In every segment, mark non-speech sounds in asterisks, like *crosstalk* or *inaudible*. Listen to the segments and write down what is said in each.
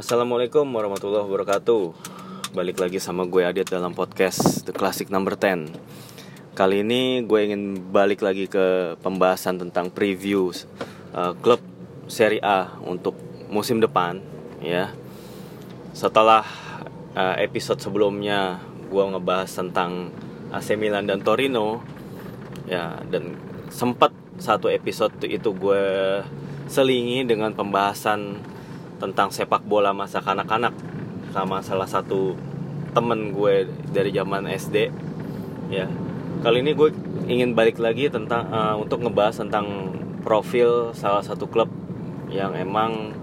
Assalamualaikum warahmatullahi wabarakatuh Balik lagi sama gue Adit dalam podcast The Classic Number 10 Kali ini gue ingin balik lagi ke pembahasan tentang preview uh, klub Serie A untuk musim depan ya. Setelah uh, episode sebelumnya gue ngebahas tentang AC Milan dan Torino ya dan sempat satu episode itu gue selingi dengan pembahasan tentang sepak bola masa kanak-kanak sama salah satu temen gue dari zaman SD ya. Kali ini gue ingin balik lagi tentang uh, untuk ngebahas tentang profil salah satu klub yang emang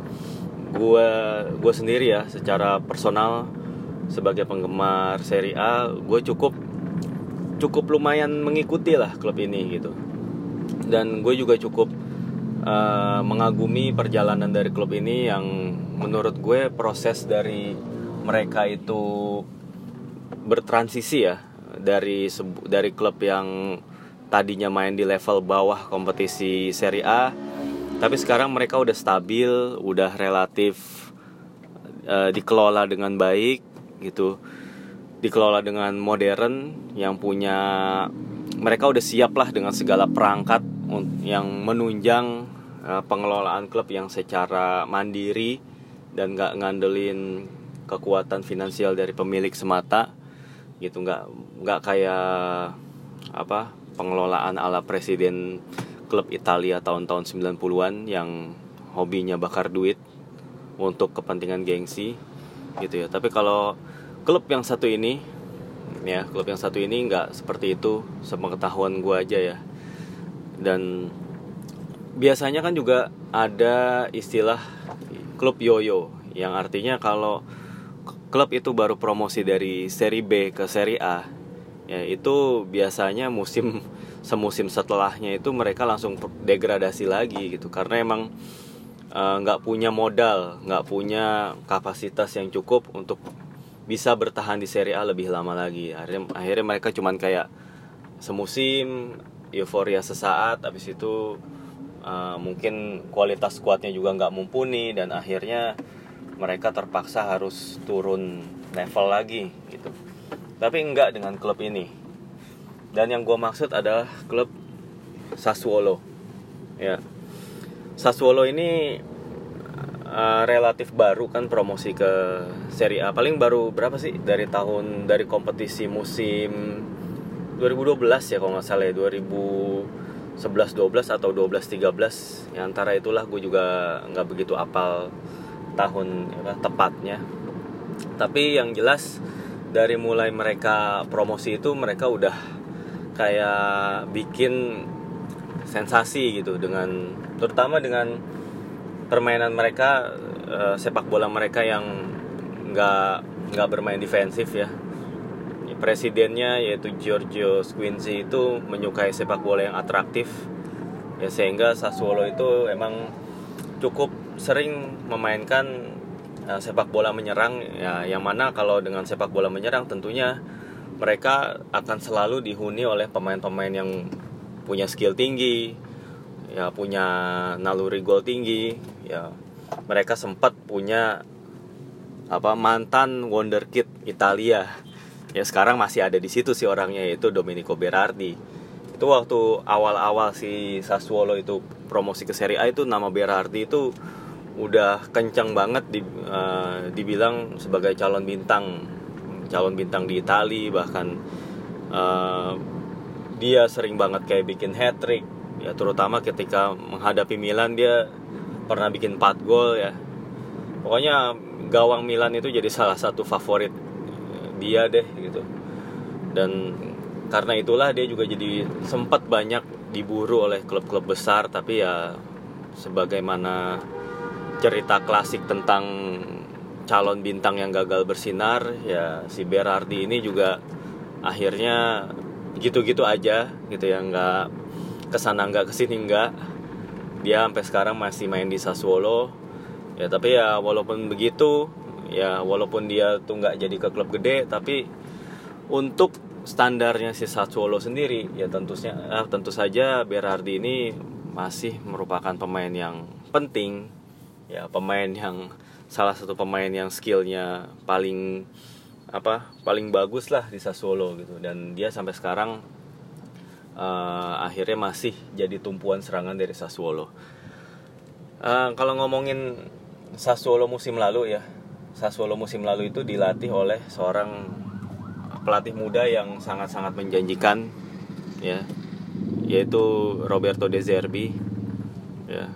gue gue sendiri ya secara personal sebagai penggemar Serie A gue cukup cukup lumayan mengikuti lah klub ini gitu. Dan gue juga cukup uh, mengagumi perjalanan dari klub ini yang menurut gue proses dari mereka itu bertransisi ya dari dari klub yang tadinya main di level bawah kompetisi Serie A tapi sekarang mereka udah stabil, udah relatif uh, dikelola dengan baik gitu. Dikelola dengan modern yang punya mereka udah siap lah dengan segala perangkat yang menunjang uh, pengelolaan klub yang secara mandiri dan nggak ngandelin kekuatan finansial dari pemilik semata gitu. Nggak nggak kayak apa pengelolaan ala presiden klub Italia tahun-tahun 90-an yang hobinya bakar duit untuk kepentingan gengsi gitu ya. Tapi kalau klub yang satu ini ya klub yang satu ini nggak seperti itu sepengetahuan gue aja ya. Dan biasanya kan juga ada istilah klub yoyo yang artinya kalau klub itu baru promosi dari seri B ke seri A ya itu biasanya musim semusim setelahnya itu mereka langsung degradasi lagi gitu. Karena emang eh, nggak uh, punya modal nggak punya kapasitas yang cukup untuk bisa bertahan di seri A lebih lama lagi. Akhirnya akhirnya mereka cuman kayak semusim euforia sesaat habis itu uh, mungkin kualitas kuatnya juga nggak mumpuni dan akhirnya mereka terpaksa harus turun level lagi gitu. Tapi enggak dengan klub ini. Dan yang gue maksud adalah klub Sassuolo. Ya. Sassuolo ini uh, relatif baru kan promosi ke Serie A. Paling baru berapa sih? Dari tahun dari kompetisi musim 2012 ya kalau nggak salah ya 2000 11 12 atau 12 13 ya antara itulah gue juga nggak begitu apal tahun ya, tepatnya. Tapi yang jelas dari mulai mereka promosi itu mereka udah kayak bikin sensasi gitu dengan terutama dengan permainan mereka uh, sepak bola mereka yang nggak nggak bermain defensif ya presidennya yaitu Giorgio Squinzi itu menyukai sepak bola yang atraktif. Ya sehingga Sassuolo itu emang cukup sering memainkan uh, sepak bola menyerang. Ya yang mana kalau dengan sepak bola menyerang tentunya mereka akan selalu dihuni oleh pemain-pemain yang punya skill tinggi ya punya naluri gol tinggi. Ya mereka sempat punya apa mantan wonderkid Italia ya sekarang masih ada di situ sih orangnya yaitu Domenico Berardi. Itu waktu awal-awal si Sassuolo itu promosi ke Serie A itu nama Berardi itu udah kencang banget di, uh, dibilang sebagai calon bintang. Calon bintang di Italia bahkan uh, dia sering banget kayak bikin hat trick ya terutama ketika menghadapi Milan dia pernah bikin 4 gol ya. Pokoknya gawang Milan itu jadi salah satu favorit dia deh gitu. Dan karena itulah dia juga jadi sempat banyak diburu oleh klub-klub besar tapi ya sebagaimana cerita klasik tentang calon bintang yang gagal bersinar ya si Berardi ini juga akhirnya gitu-gitu aja gitu ya nggak ke sana nggak ke sini nggak. Dia sampai sekarang masih main di Sassuolo. Ya tapi ya walaupun begitu ya walaupun dia tuh nggak jadi ke klub gede tapi untuk standarnya si Sassuolo sendiri ya tentunya eh, tentu saja Berardi ini masih merupakan pemain yang penting ya pemain yang salah satu pemain yang skillnya paling apa paling bagus lah di Sassuolo gitu dan dia sampai sekarang uh, akhirnya masih jadi tumpuan serangan dari Sassuolo. Uh, kalau ngomongin Sassuolo musim lalu ya, Sassuolo musim lalu itu dilatih oleh seorang pelatih muda yang sangat-sangat menjanjikan ya, yaitu Roberto De Zerbi. Ya.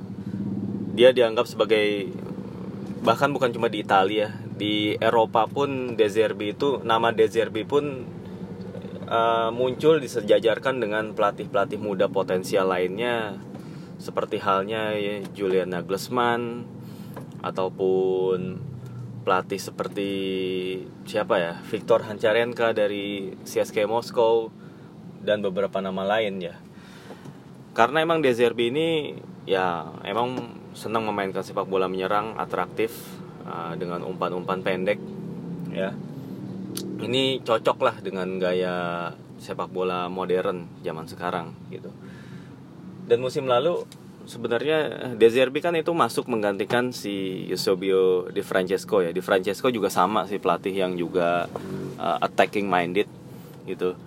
Dia dianggap sebagai bahkan bukan cuma di Italia di Eropa pun De Zerbi itu nama De Zerbi pun uh, muncul disejajarkan dengan pelatih-pelatih muda potensial lainnya seperti halnya ya, Julian Nagelsmann ataupun pelatih seperti siapa ya? Viktor Hancarenka dari CSK Moskow dan beberapa nama lain ya. Karena emang De Zerbi ini ya emang senang memainkan sepak bola menyerang atraktif uh, dengan umpan-umpan pendek ya. Ini cocok lah dengan gaya sepak bola modern zaman sekarang gitu. Dan musim lalu sebenarnya De Zerbi kan itu masuk menggantikan si Eusebio Di Francesco ya. Di Francesco juga sama si pelatih yang juga uh, attacking minded gitu.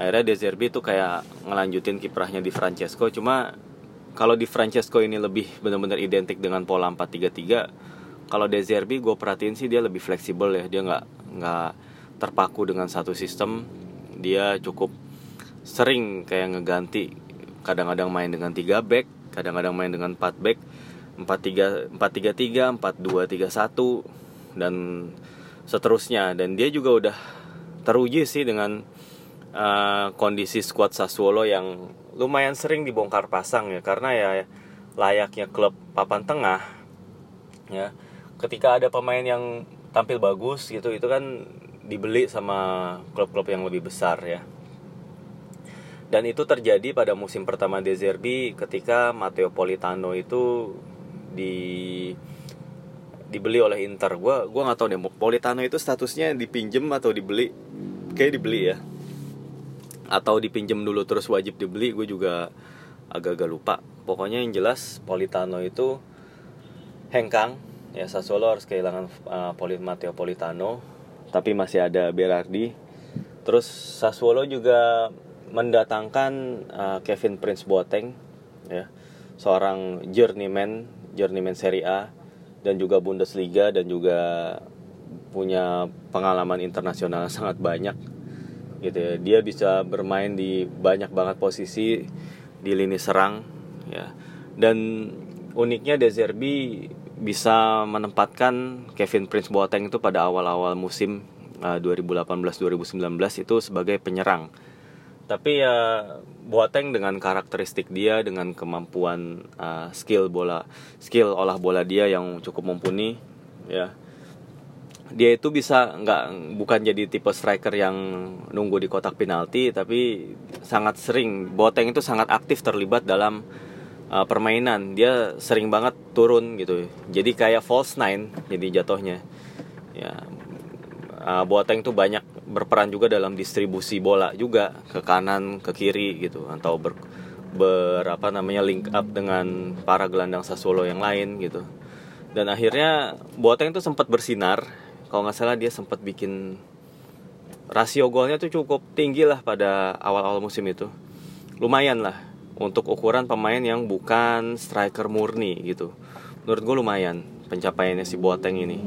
Akhirnya De Zerbi itu kayak ngelanjutin kiprahnya Di Francesco. Cuma kalau di Francesco ini lebih benar-benar identik dengan pola 4-3-3 kalau De Zerbi gue perhatiin sih dia lebih fleksibel ya. Dia nggak nggak terpaku dengan satu sistem. Dia cukup sering kayak ngeganti kadang-kadang main dengan 3 back kadang-kadang main dengan 4 back 4-3 4-3-3 4-2-3-1 dan seterusnya. Dan dia juga udah teruji sih dengan uh, kondisi squad Sassuolo yang lumayan sering dibongkar pasang ya karena ya layaknya klub papan tengah ya. Ketika ada pemain yang tampil bagus gitu itu kan dibeli sama klub-klub yang lebih besar ya dan itu terjadi pada musim pertama De Zerbi ketika Matteo Politano itu di dibeli oleh Inter. Gue gua nggak tahu deh Politano itu statusnya dipinjem atau dibeli? Kayak dibeli ya? Atau dipinjam dulu terus wajib dibeli gue juga agak-agak lupa. Pokoknya yang jelas Politano itu hengkang. Ya Sassuolo harus kehilangan uh, Polit Matteo Politano. Tapi masih ada Berardi. Terus Sassuolo juga mendatangkan uh, Kevin Prince Boateng ya. Seorang journeyman journeyman Serie A dan juga Bundesliga dan juga punya pengalaman internasional sangat banyak gitu ya. Dia bisa bermain di banyak banget posisi di lini serang ya. Dan uniknya De Zerbi bisa menempatkan Kevin Prince Boateng itu pada awal-awal musim uh, 2018-2019 itu sebagai penyerang tapi ya Boateng dengan karakteristik dia dengan kemampuan uh, skill bola skill olah bola dia yang cukup mumpuni ya. Dia itu bisa nggak bukan jadi tipe striker yang nunggu di kotak penalti tapi sangat sering. Boteng itu sangat aktif terlibat dalam uh, permainan. Dia sering banget turun gitu. Jadi kayak false nine jadi jatuhnya. Ya uh, Boateng tuh banyak berperan juga dalam distribusi bola juga ke kanan ke kiri gitu. Atau ber, ber apa namanya link up dengan para gelandang Sassuolo yang lain gitu. Dan akhirnya Boateng tuh sempat bersinar. Kalau nggak salah dia sempat bikin rasio golnya tuh cukup tinggi lah pada awal-awal musim itu. Lumayan lah untuk ukuran pemain yang bukan striker murni gitu. Menurut gue lumayan pencapaiannya si Boateng ini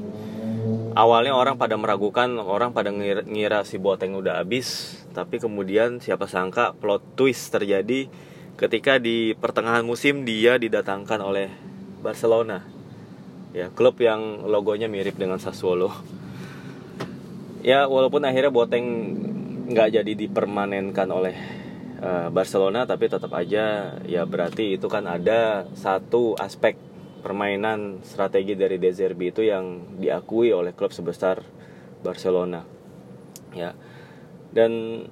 awalnya orang pada meragukan orang pada ngira, ngira si Boateng udah habis. Tapi kemudian siapa sangka plot twist terjadi ketika di pertengahan musim dia didatangkan oleh Barcelona. Ya klub yang logonya mirip dengan Sassuolo. Ya walaupun akhirnya Boteng nggak jadi dipermanenkan oleh uh, Barcelona tapi tetap aja ya berarti itu kan ada satu aspek permainan strategi dari De Zerbi itu yang diakui oleh klub sebesar Barcelona. Ya. Dan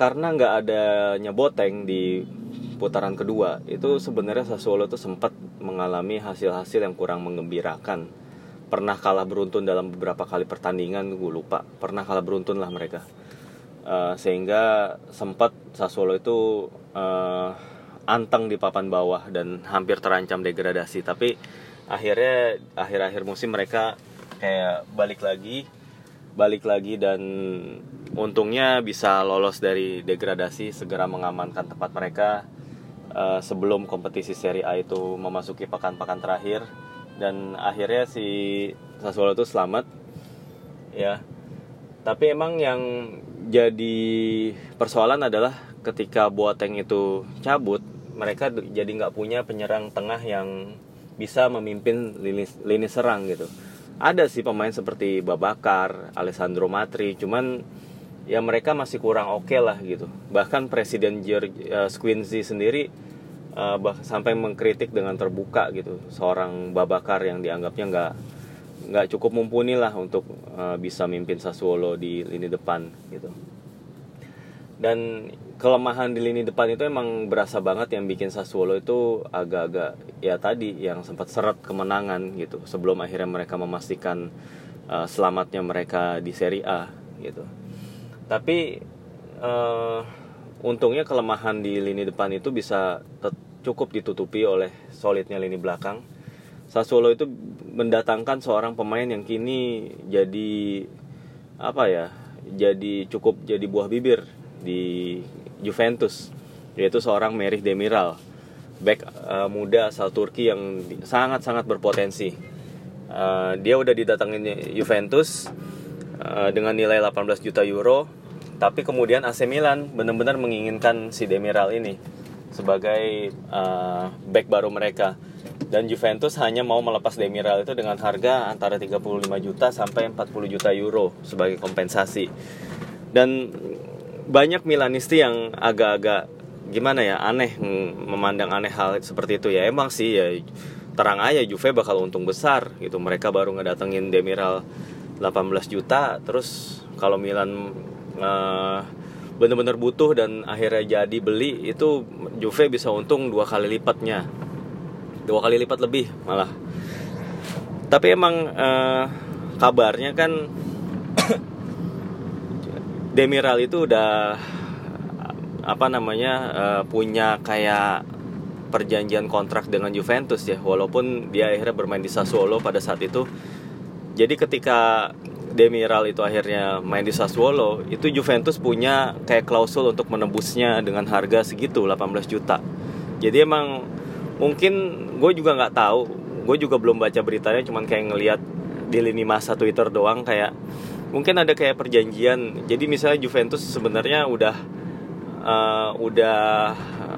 karena nggak adanya Boteng di putaran kedua itu sebenarnya Sassuolo itu sempat mengalami hasil-hasil yang kurang mengembirakan. Pernah kalah beruntun dalam beberapa kali pertandingan gue lupa. Pernah kalah beruntun lah mereka. Uh, sehingga sempat Sassuolo itu uh, anteng di papan bawah dan hampir terancam degradasi. Tapi akhirnya akhir-akhir musim mereka kayak balik lagi balik lagi dan untungnya bisa lolos dari degradasi segera mengamankan tempat mereka uh, sebelum kompetisi Serie A itu memasuki pekan-pekan terakhir. Dan akhirnya si Sassuolo itu selamat ya. Tapi emang yang jadi persoalan adalah ketika Boateng itu cabut mereka jadi nggak punya penyerang tengah yang bisa memimpin lini, lini serang gitu. Ada sih pemain seperti Babakar, Alessandro Matri, cuman ya mereka masih kurang oke okay lah gitu. Bahkan Presiden George uh, sendiri uh, bah, sampai mengkritik dengan terbuka gitu. Seorang Babakar yang dianggapnya nggak nggak cukup mumpuni lah untuk uh, bisa mimpin Sassuolo di lini depan gitu. Dan kelemahan di lini depan itu emang berasa banget yang bikin Sassuolo itu agak-agak ya tadi yang sempat seret kemenangan gitu sebelum akhirnya mereka memastikan uh, selamatnya mereka di Serie A gitu. Tapi uh, untungnya kelemahan di lini depan itu bisa cukup ditutupi oleh solidnya lini belakang. Sassuolo itu mendatangkan seorang pemain yang kini jadi apa ya? Jadi cukup jadi buah bibir di Juventus yaitu seorang Merih Demiral back uh, muda asal Turki yang sangat-sangat berpotensi. Uh, dia udah didatangin Juventus uh, dengan nilai 18 juta euro tapi kemudian AC Milan benar-benar menginginkan si Demiral ini sebagai uh, back baru mereka. Dan Juventus hanya mau melepas Demiral itu dengan harga antara 35 juta sampai 40 juta euro sebagai kompensasi. Dan banyak Milanisti yang agak-agak gimana ya aneh memandang aneh hal seperti itu. Ya emang sih ya terang aja Juve bakal untung besar gitu. Mereka baru ngedatengin Demiral 18 juta terus kalau Milan uh, bener-bener butuh dan akhirnya jadi beli itu Juve bisa untung dua kali lipatnya. Dua kali lipat lebih malah. Tapi emang uh, kabarnya kan Demiral itu udah apa namanya uh, punya kayak perjanjian kontrak dengan Juventus ya. Walaupun dia akhirnya bermain di Sassuolo pada saat itu. Jadi ketika Demiral itu akhirnya main di Sassuolo itu Juventus punya kayak klausul untuk menebusnya dengan harga segitu 18 juta. Jadi emang mungkin gue juga nggak tahu. Gue juga belum baca beritanya cuman kayak ngelihat di lini masa Twitter doang kayak mungkin ada kayak perjanjian. Jadi misalnya Juventus sebenarnya udah uh, udah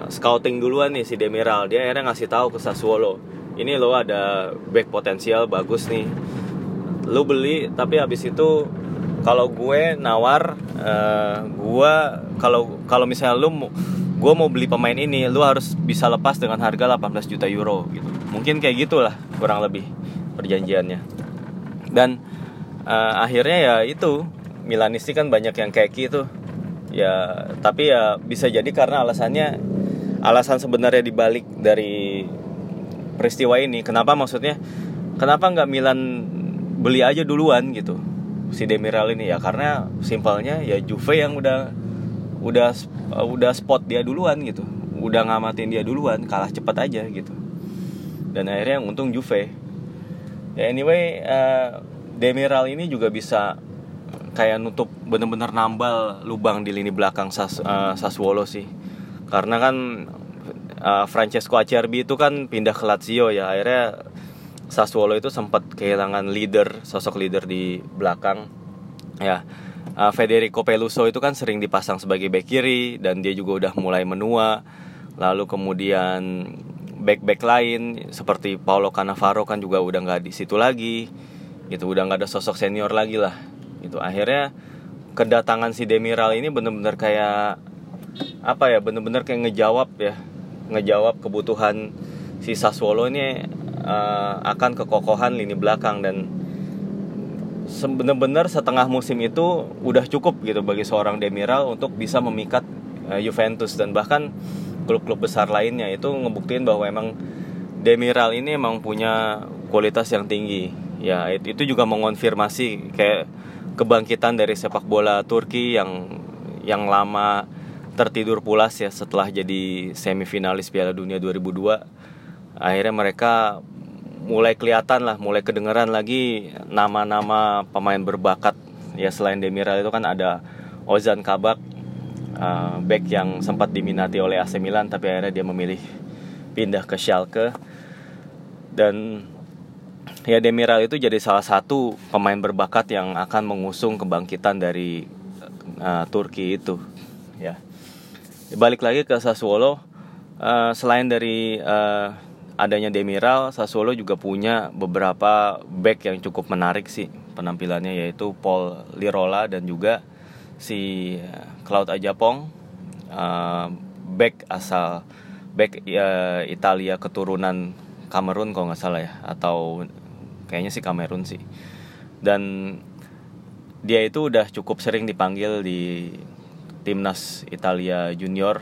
scouting duluan nih si Demiral. Dia akhirnya ngasih tahu ke Sassuolo ini lo ada back potensial bagus nih. Lo beli tapi habis itu kalau gue nawar uh, gue kalau kalau misalnya lo gue mau beli pemain ini lo harus bisa lepas dengan harga 18 juta euro gitu. Mungkin kayak gitulah kurang lebih perjanjiannya. Dan uh, akhirnya ya itu Milanisti kan banyak yang kayak gitu. Ya tapi ya bisa jadi karena alasannya alasan sebenarnya dibalik dari peristiwa ini. Kenapa maksudnya? Kenapa nggak Milan beli aja duluan gitu si Demiral ini? Ya karena simpelnya ya Juve yang udah udah uh, udah spot dia duluan gitu. Udah ngamatin dia duluan kalah cepat aja gitu. Dan akhirnya yang untung Juve. Ya anyway uh, Demiral ini juga bisa kayak nutup bener-bener nambal lubang di lini belakang Sas, uh, Sassuolo sih. Karena kan uh, Francesco Acerbi itu kan pindah ke Lazio ya. Akhirnya Sassuolo itu sempat kehilangan leader sosok leader di belakang. Ya uh, Federico Peluso itu kan sering dipasang sebagai back kiri dan dia juga udah mulai menua. Lalu kemudian back-back lain seperti Paulo Cannavaro kan juga udah nggak di situ lagi gitu udah nggak ada sosok senior lagi lah. Gitu akhirnya kedatangan si Demiral ini bener-bener kayak apa ya bener-bener kayak ngejawab ya ngejawab kebutuhan si Sassuolo ini uh, akan kekokohan lini belakang dan bener-bener setengah musim itu udah cukup gitu bagi seorang Demiral untuk bisa memikat uh, Juventus dan bahkan klub-klub besar lainnya. Itu ngebuktiin bahwa emang Demiral ini emang punya kualitas yang tinggi ya itu juga mengonfirmasi kayak kebangkitan dari sepak bola Turki yang yang lama tertidur pulas ya setelah jadi semifinalis Piala Dunia 2002 akhirnya mereka mulai kelihatan lah, mulai kedengeran lagi nama-nama pemain berbakat. Ya selain Demiral itu kan ada Ozan Kabak uh, back yang sempat diminati oleh AC Milan tapi akhirnya dia memilih pindah ke Schalke. Dan ya Demiral itu jadi salah satu pemain berbakat yang akan mengusung kebangkitan dari uh, Turki itu. Ya. Balik lagi ke Sassuolo uh, selain dari uh, adanya Demiral Sassuolo juga punya beberapa back yang cukup menarik sih penampilannya yaitu Paul Lirola dan juga si Cloud Ajapong uh, back asal back uh, Italia keturunan Kamerun kalau nggak salah ya atau kayaknya sih Kamerun sih. Dan dia itu udah cukup sering dipanggil di timnas Italia junior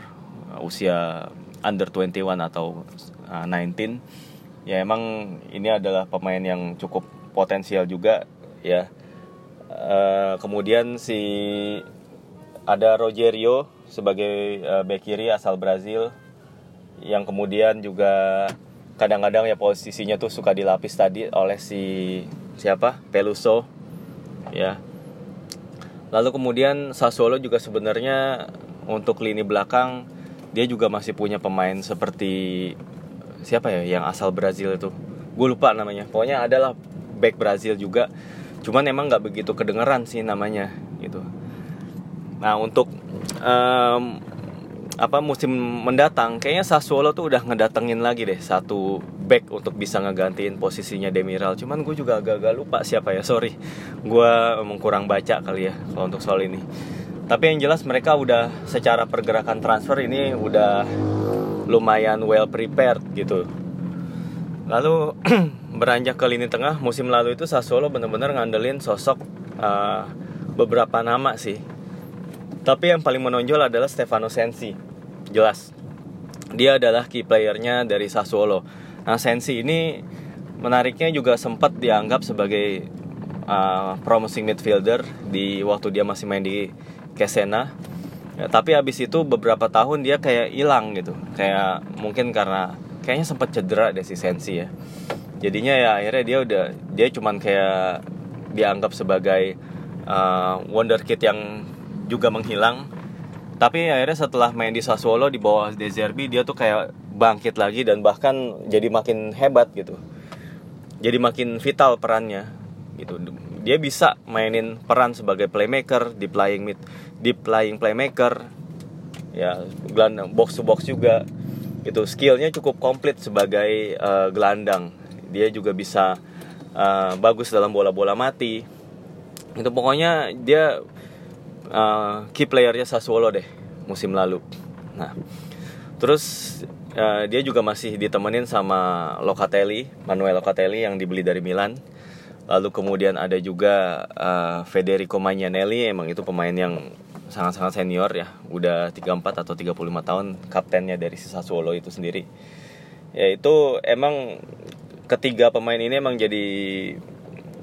usia under 21 atau uh, 19 ya emang ini adalah pemain yang cukup potensial juga ya. Uh, kemudian si ada Rogerio sebagai uh, back kiri asal Brazil. Yang kemudian juga kadang-kadang ya posisinya tuh suka dilapis tadi oleh si siapa? Peluso. Ya. Lalu kemudian Sassuolo juga sebenarnya untuk lini belakang dia juga masih punya pemain seperti siapa ya yang asal Brazil itu? Gue lupa namanya. Pokoknya adalah back Brazil juga. Cuman emang nggak begitu kedengeran sih namanya gitu. Nah untuk um, apa musim mendatang kayaknya Sassuolo tuh udah ngedatengin lagi deh satu back untuk bisa ngegantiin posisinya Demiral. Cuman gue juga agak-agak lupa siapa ya sorry. Gue emang kurang baca kali ya kalau untuk soal ini. Tapi yang jelas mereka udah secara pergerakan transfer ini udah lumayan well prepared gitu. Lalu *clears throat* beranjak ke lini tengah musim lalu itu Sassuolo benar-benar ngandelin sosok uh, beberapa nama sih. Tapi yang paling menonjol adalah Stefano Sensi jelas. Dia adalah key playernya dari Sassuolo. Nah Sensi ini menariknya juga sempat dianggap sebagai uh, promising midfielder di waktu dia masih main di Kesena. Ya, tapi habis itu beberapa tahun dia kayak hilang gitu. Kayak mungkin karena kayaknya sempat cedera deh si Sensi ya. Jadinya ya akhirnya dia udah dia cuman kayak dianggap sebagai uh, wonderkid yang juga menghilang tapi akhirnya setelah main di Sassuolo di bawah De Zerbi dia tuh kayak bangkit lagi dan bahkan jadi makin hebat gitu. Jadi makin vital perannya gitu. Dia bisa mainin peran sebagai playmaker di playing mid di playing playmaker. Ya gelandang box to box juga itu skillnya cukup komplit sebagai uh, gelandang. Dia juga bisa uh, bagus dalam bola-bola mati. Itu pokoknya dia uh, key playernya Sassuolo deh musim lalu. Nah terus uh, dia juga masih ditemenin sama Locatelli Manuel Locatelli yang dibeli dari Milan. Lalu kemudian ada juga uh, Federico Magnanelli emang itu pemain yang sangat-sangat senior ya. Udah 34 atau 35 tahun kaptennya dari Sassuolo itu sendiri. Ya itu emang ketiga pemain ini emang jadi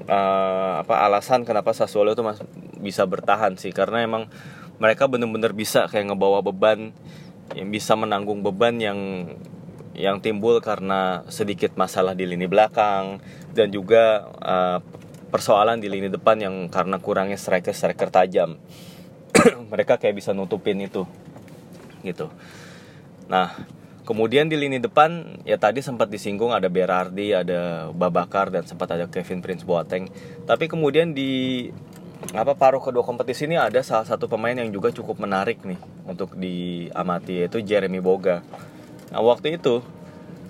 uh, apa alasan kenapa Sassuolo itu bisa bertahan sih karena emang mereka bener-bener bisa kayak ngebawa beban yang bisa menanggung beban yang yang timbul karena sedikit masalah di lini belakang dan juga uh, persoalan di lini depan yang karena kurangnya striker striker tajam *clears throat* mereka kayak bisa nutupin itu gitu nah Kemudian di lini depan ya tadi sempat disinggung ada Berardi, ada Babakar dan sempat ada Kevin Prince Boateng. Tapi kemudian di apa paruh kedua kompetisi ini ada salah satu pemain yang juga cukup menarik nih untuk diamati yaitu Jeremy Boga. Nah waktu itu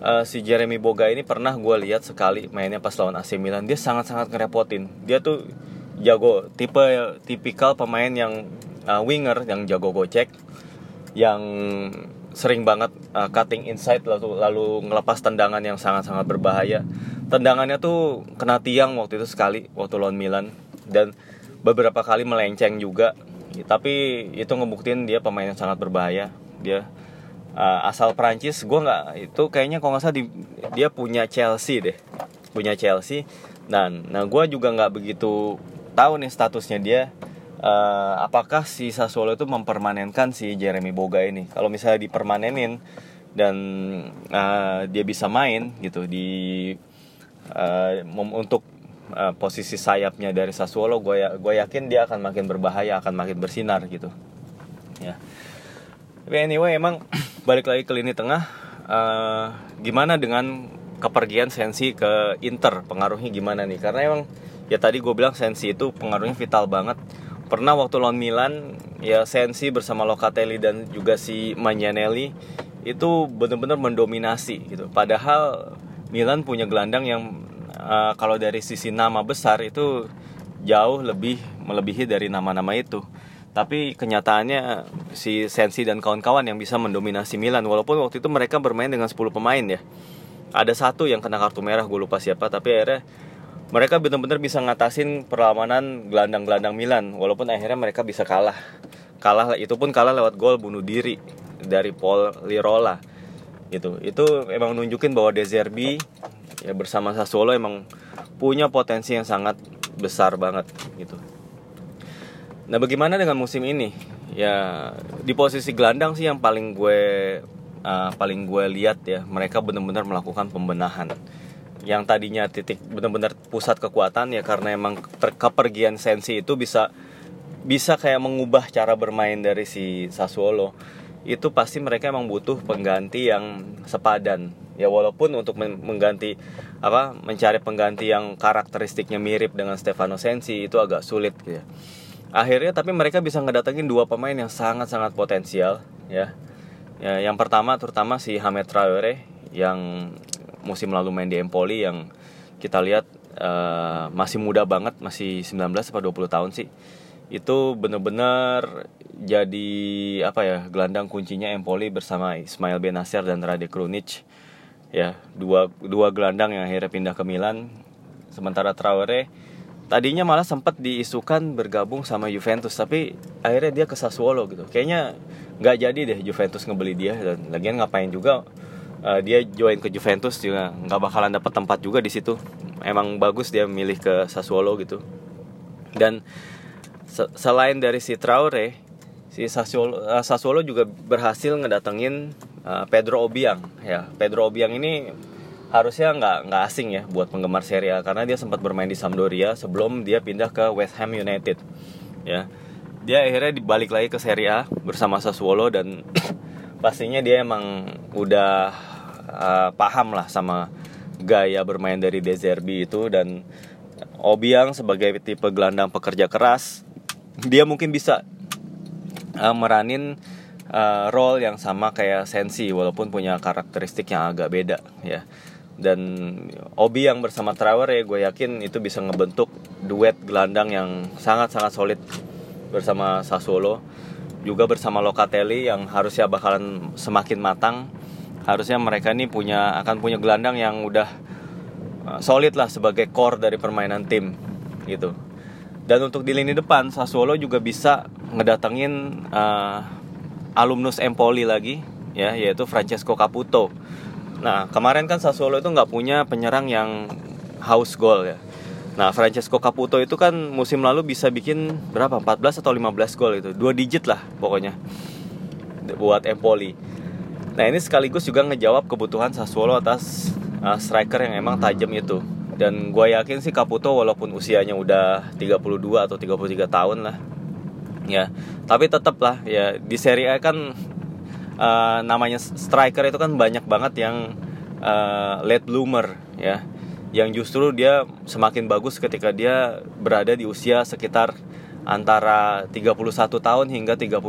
uh, si Jeremy Boga ini pernah gue lihat sekali mainnya pas lawan AC Milan dia sangat-sangat ngerepotin. Dia tuh jago tipe tipikal pemain yang uh, winger yang jago gocek yang sering banget uh, cutting inside lalu lalu ngelepas tendangan yang sangat-sangat berbahaya. Tendangannya tuh kena tiang waktu itu sekali waktu lawan Milan dan beberapa kali melenceng juga. Tapi itu ngebuktiin dia pemain yang sangat berbahaya. Dia uh, asal Prancis, gue nggak itu kayaknya kalau nggak salah di, dia punya Chelsea deh, punya Chelsea. Dan nah gue juga nggak begitu tahu nih statusnya dia uh, apakah si Sassuolo itu mempermanenkan si Jeremy Boga ini kalau misalnya dipermanenin dan uh, dia bisa main gitu di uh, untuk uh, posisi sayapnya dari Sassuolo gue ya gue yakin dia akan makin berbahaya akan makin bersinar gitu. Ya. Tapi anyway emang *clears throat* balik lagi ke lini tengah uh, gimana dengan kepergian Sensi ke Inter? Pengaruhnya gimana nih? Karena emang ya tadi gue bilang Sensi itu pengaruhnya vital banget. Pernah waktu lawan Milan ya Sensi bersama Locatelli dan juga si Magnanelli itu benar-benar mendominasi gitu. Padahal Milan punya gelandang yang uh, kalau dari sisi nama besar itu jauh lebih melebihi dari nama-nama itu. Tapi kenyataannya si Sensi dan kawan-kawan yang bisa mendominasi Milan walaupun waktu itu mereka bermain dengan 10 pemain ya. Ada satu yang kena kartu merah gue lupa siapa tapi akhirnya mereka benar-benar bisa ngatasin perlawanan gelandang-gelandang Milan walaupun akhirnya mereka bisa kalah. Kalah itu pun kalah lewat gol bunuh diri dari Paul Lirola. Gitu. Itu emang nunjukin bahwa De Zerbi ya bersama Sassuolo emang punya potensi yang sangat besar banget gitu. Nah bagaimana dengan musim ini? Ya di posisi gelandang sih yang paling gue uh, paling gue lihat ya mereka benar-benar melakukan pembenahan. Yang tadinya titik benar-benar pusat kekuatan ya karena emang kepergian Sensi itu bisa bisa kayak mengubah cara bermain dari si Sassuolo. Itu pasti mereka emang butuh pengganti yang sepadan ya walaupun untuk mengganti apa mencari pengganti yang karakteristiknya mirip dengan Stefano Sensi itu agak sulit gitu ya. akhirnya tapi mereka bisa ngedatengin dua pemain yang sangat-sangat potensial ya ya yang pertama terutama si Hamed Traore yang musim lalu main di Empoli yang kita lihat uh, masih muda banget, masih 19 atau 20 tahun sih. Itu bener-bener jadi apa ya gelandang kuncinya Empoli bersama Ismail Benacer dan Rade Krunic. Ya, dua dua gelandang yang akhirnya pindah ke Milan. Sementara Traore tadinya malah sempat diisukan bergabung sama Juventus tapi akhirnya dia ke Sassuolo gitu. Kayaknya nggak jadi deh Juventus ngebeli dia dan lagian ngapain juga uh, dia join ke Juventus juga nggak bakalan dapat tempat juga di situ emang bagus dia milih ke Sassuolo gitu dan se selain dari si Traore si Sassuolo, uh, Sassuolo juga berhasil ngedatengin uh, Pedro Obiang ya. Pedro Obiang ini harusnya nggak nggak asing ya buat penggemar Serie A karena dia sempat bermain di Sampdoria sebelum dia pindah ke West Ham United ya. Dia akhirnya dibalik lagi ke Serie A bersama Sassuolo dan *coughs* pastinya dia emang udah uh, paham lah sama gaya bermain dari Dezerbi itu dan Obiang sebagai tipe gelandang pekerja keras dia mungkin bisa uh, meranin uh, role yang sama kayak Sensi walaupun punya karakteristik yang agak beda ya. Dan Obi yang bersama Traore gue yakin itu bisa ngebentuk duet gelandang yang sangat-sangat solid bersama Sassuolo. Juga bersama Locatelli yang harusnya bakalan semakin matang. Harusnya mereka ini punya akan punya gelandang yang udah uh, solid lah sebagai core dari permainan tim gitu. Dan untuk di lini depan Sassuolo juga bisa ngedatengin uh, alumnus Empoli lagi ya yaitu Francesco Caputo. Nah kemarin kan Sassuolo itu nggak punya penyerang yang house goal ya. Nah Francesco Caputo itu kan musim lalu bisa bikin berapa 14 atau 15 gol itu dua digit lah pokoknya buat Empoli Nah ini sekaligus juga ngejawab kebutuhan Sassuolo atas uh, striker yang emang tajam itu. Dan gue yakin sih Caputo walaupun usianya udah 32 atau 33 tahun lah. Ya, tapi tetap lah ya di Serie A kan uh, namanya striker itu kan banyak banget yang uh, late bloomer ya. Yang justru dia semakin bagus ketika dia berada di usia sekitar antara 31 tahun hingga 35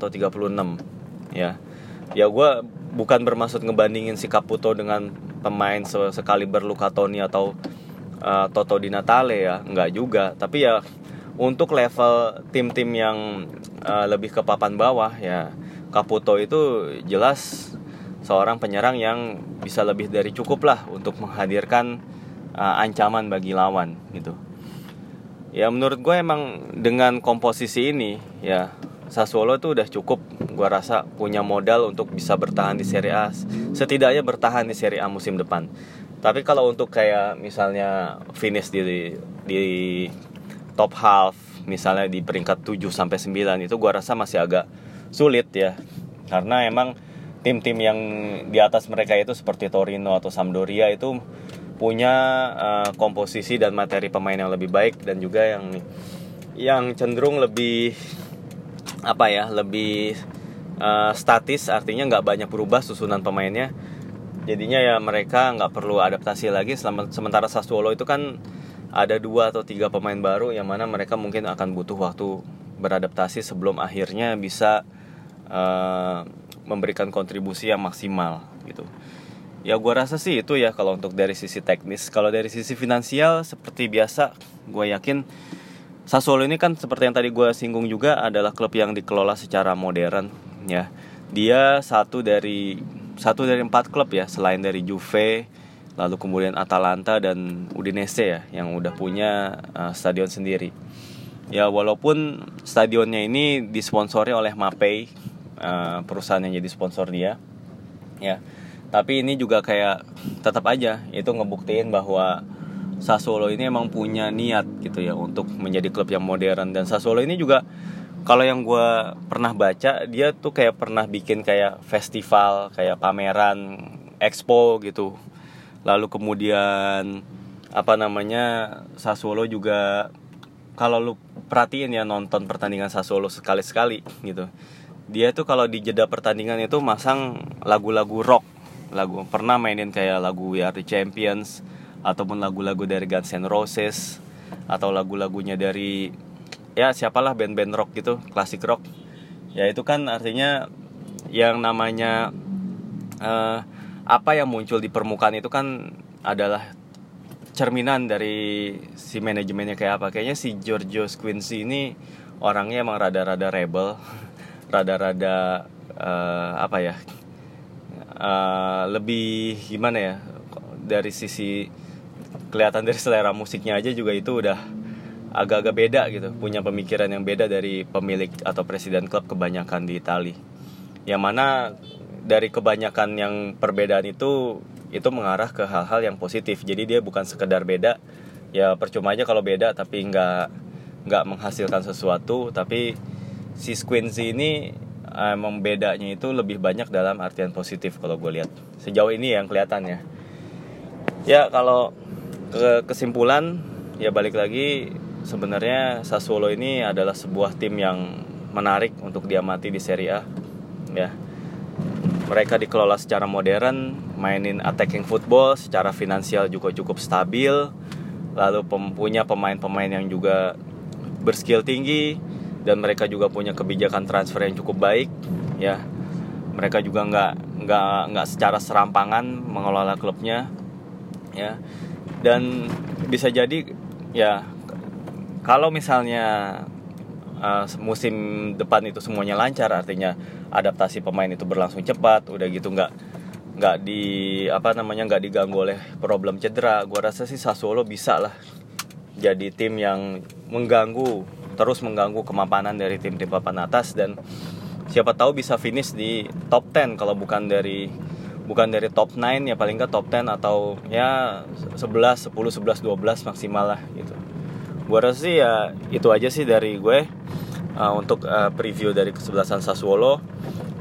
atau 36 ya ya gue bukan bermaksud ngebandingin si Caputo dengan pemain sekali berluka Toni atau uh, Toto Di Natale ya nggak juga tapi ya untuk level tim-tim yang uh, lebih ke papan bawah ya Caputo itu jelas seorang penyerang yang bisa lebih dari cukup lah untuk menghadirkan uh, ancaman bagi lawan gitu. Ya menurut gue emang dengan komposisi ini ya Sassuolo itu udah cukup gue rasa punya modal untuk bisa bertahan di Serie A setidaknya bertahan di Serie A musim depan. Tapi kalau untuk kayak misalnya finish di di top half misalnya di peringkat 7 sampai 9 itu gue rasa masih agak sulit ya. Karena emang tim-tim yang di atas mereka itu seperti Torino atau Sampdoria itu punya uh, komposisi dan materi pemain yang lebih baik dan juga yang yang cenderung lebih apa ya lebih uh, statis. Artinya nggak banyak berubah susunan pemainnya. Jadinya ya mereka nggak perlu adaptasi lagi. Selama sementara Sassuolo itu kan ada dua atau tiga pemain baru yang mana mereka mungkin akan butuh waktu beradaptasi sebelum akhirnya bisa uh, memberikan kontribusi yang maksimal gitu. Ya gue rasa sih itu ya kalau untuk dari sisi teknis. Kalau dari sisi finansial seperti biasa gue yakin Sassuolo ini kan seperti yang tadi gue singgung juga adalah klub yang dikelola secara modern ya. Dia satu dari satu dari empat klub ya selain dari Juve lalu kemudian Atalanta dan Udinese ya yang udah punya uh, stadion sendiri. Ya walaupun stadionnya ini disponsori oleh Mapei uh, perusahaan yang jadi sponsor dia ya. Tapi ini juga kayak tetap aja itu ngebuktiin bahwa Sassuolo ini emang punya niat gitu ya untuk menjadi klub yang modern. Dan Sassuolo ini juga kalau yang gue pernah baca dia tuh kayak pernah bikin kayak festival kayak pameran expo gitu lalu kemudian apa namanya Sassuolo juga kalau lu perhatiin ya nonton pertandingan Sassuolo sekali-sekali gitu. Dia tuh kalau di jeda pertandingan itu masang lagu-lagu rock. Lagu pernah mainin kayak lagu We Are The Champions ataupun lagu-lagu dari Guns N' Roses atau lagu-lagunya dari ya siapalah band-band rock gitu klasik rock. Ya itu kan artinya yang namanya uh, apa yang muncul di permukaan itu kan adalah cerminan dari si manajemennya kayak apa. Kayaknya si Giorgio Quincy ini orangnya emang rada-rada rebel *laughs* rada-rada uh, apa ya uh, lebih gimana ya dari sisi kelihatan dari selera musiknya aja juga itu udah agak-agak beda gitu. Punya pemikiran yang beda dari pemilik atau presiden klub kebanyakan di Itali. Yang mana dari kebanyakan yang perbedaan itu itu mengarah ke hal-hal yang positif. Jadi dia bukan sekedar beda. Ya percuma aja kalau beda tapi nggak nggak menghasilkan sesuatu. Tapi si Squincy ini emang bedanya itu lebih banyak dalam artian positif kalau gue lihat. Sejauh ini yang kelihatannya ya kalau ke kesimpulan ya balik lagi sebenarnya Sassuolo ini adalah sebuah tim yang menarik untuk diamati di Serie A ya mereka dikelola secara modern mainin attacking football secara finansial juga cukup stabil. Lalu punya pemain-pemain yang juga berskill tinggi dan mereka juga punya kebijakan transfer yang cukup baik ya. Mereka juga nggak nggak nggak secara serampangan mengelola klubnya ya. Dan bisa jadi ya kalau misalnya uh, musim depan itu semuanya lancar artinya adaptasi pemain itu berlangsung cepat udah gitu nggak nggak di apa namanya nggak diganggu oleh problem cedera gua rasa sih Sassuolo bisa lah jadi tim yang mengganggu terus mengganggu kemapanan dari tim-tim papan atas dan siapa tahu bisa finish di top 10 kalau bukan dari bukan dari top 9 ya paling nggak top 10 atau ya 11, 10, 11, 12 maksimal lah gitu. Gue rasa sih ya itu aja sih dari gue uh, untuk uh, preview dari kesebelasan Sassuolo.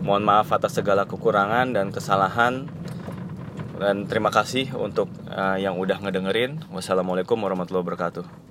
Mohon maaf atas segala kekurangan dan kesalahan dan terima kasih untuk uh, yang udah ngedengerin. Wassalamualaikum warahmatullahi wabarakatuh.